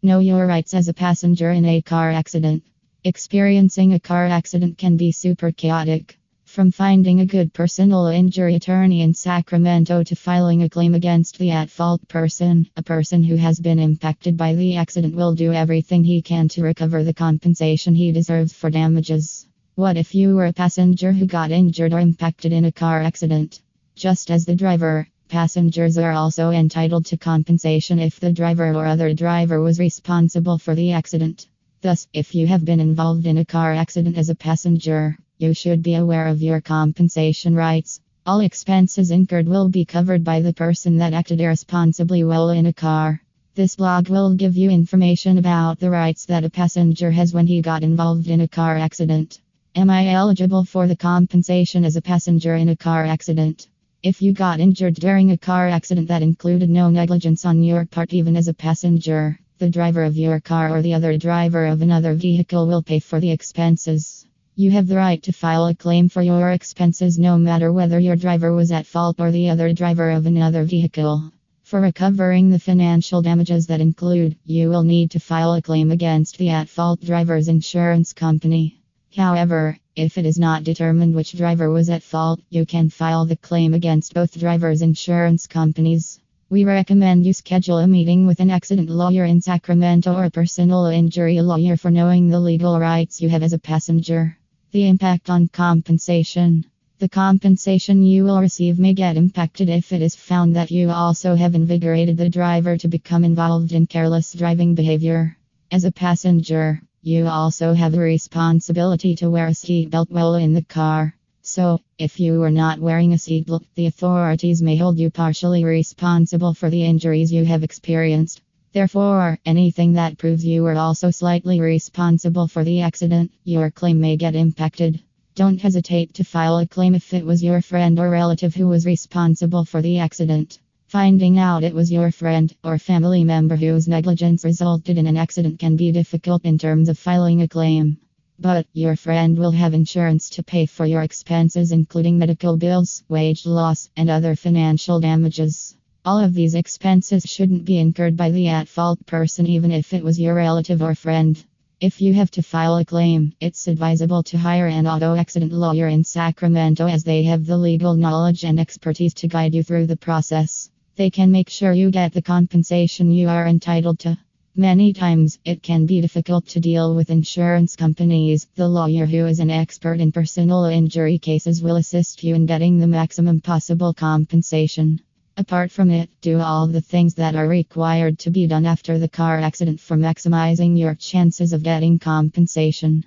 Know your rights as a passenger in a car accident. Experiencing a car accident can be super chaotic. From finding a good personal injury attorney in Sacramento to filing a claim against the at fault person, a person who has been impacted by the accident will do everything he can to recover the compensation he deserves for damages. What if you were a passenger who got injured or impacted in a car accident? Just as the driver, Passengers are also entitled to compensation if the driver or other driver was responsible for the accident. Thus, if you have been involved in a car accident as a passenger, you should be aware of your compensation rights. All expenses incurred will be covered by the person that acted irresponsibly while in a car. This blog will give you information about the rights that a passenger has when he got involved in a car accident. Am I eligible for the compensation as a passenger in a car accident? If you got injured during a car accident that included no negligence on your part, even as a passenger, the driver of your car or the other driver of another vehicle will pay for the expenses. You have the right to file a claim for your expenses no matter whether your driver was at fault or the other driver of another vehicle. For recovering the financial damages that include, you will need to file a claim against the at fault driver's insurance company. However, if it is not determined which driver was at fault, you can file the claim against both drivers' insurance companies. We recommend you schedule a meeting with an accident lawyer in Sacramento or a personal injury lawyer for knowing the legal rights you have as a passenger. The impact on compensation. The compensation you will receive may get impacted if it is found that you also have invigorated the driver to become involved in careless driving behavior. As a passenger, you also have a responsibility to wear a seatbelt while in the car. So, if you were not wearing a seatbelt, the authorities may hold you partially responsible for the injuries you have experienced. Therefore, anything that proves you were also slightly responsible for the accident, your claim may get impacted. Don't hesitate to file a claim if it was your friend or relative who was responsible for the accident. Finding out it was your friend or family member whose negligence resulted in an accident can be difficult in terms of filing a claim. But your friend will have insurance to pay for your expenses, including medical bills, wage loss, and other financial damages. All of these expenses shouldn't be incurred by the at fault person, even if it was your relative or friend. If you have to file a claim, it's advisable to hire an auto accident lawyer in Sacramento as they have the legal knowledge and expertise to guide you through the process. They can make sure you get the compensation you are entitled to. Many times, it can be difficult to deal with insurance companies. The lawyer who is an expert in personal injury cases will assist you in getting the maximum possible compensation. Apart from it, do all the things that are required to be done after the car accident for maximizing your chances of getting compensation.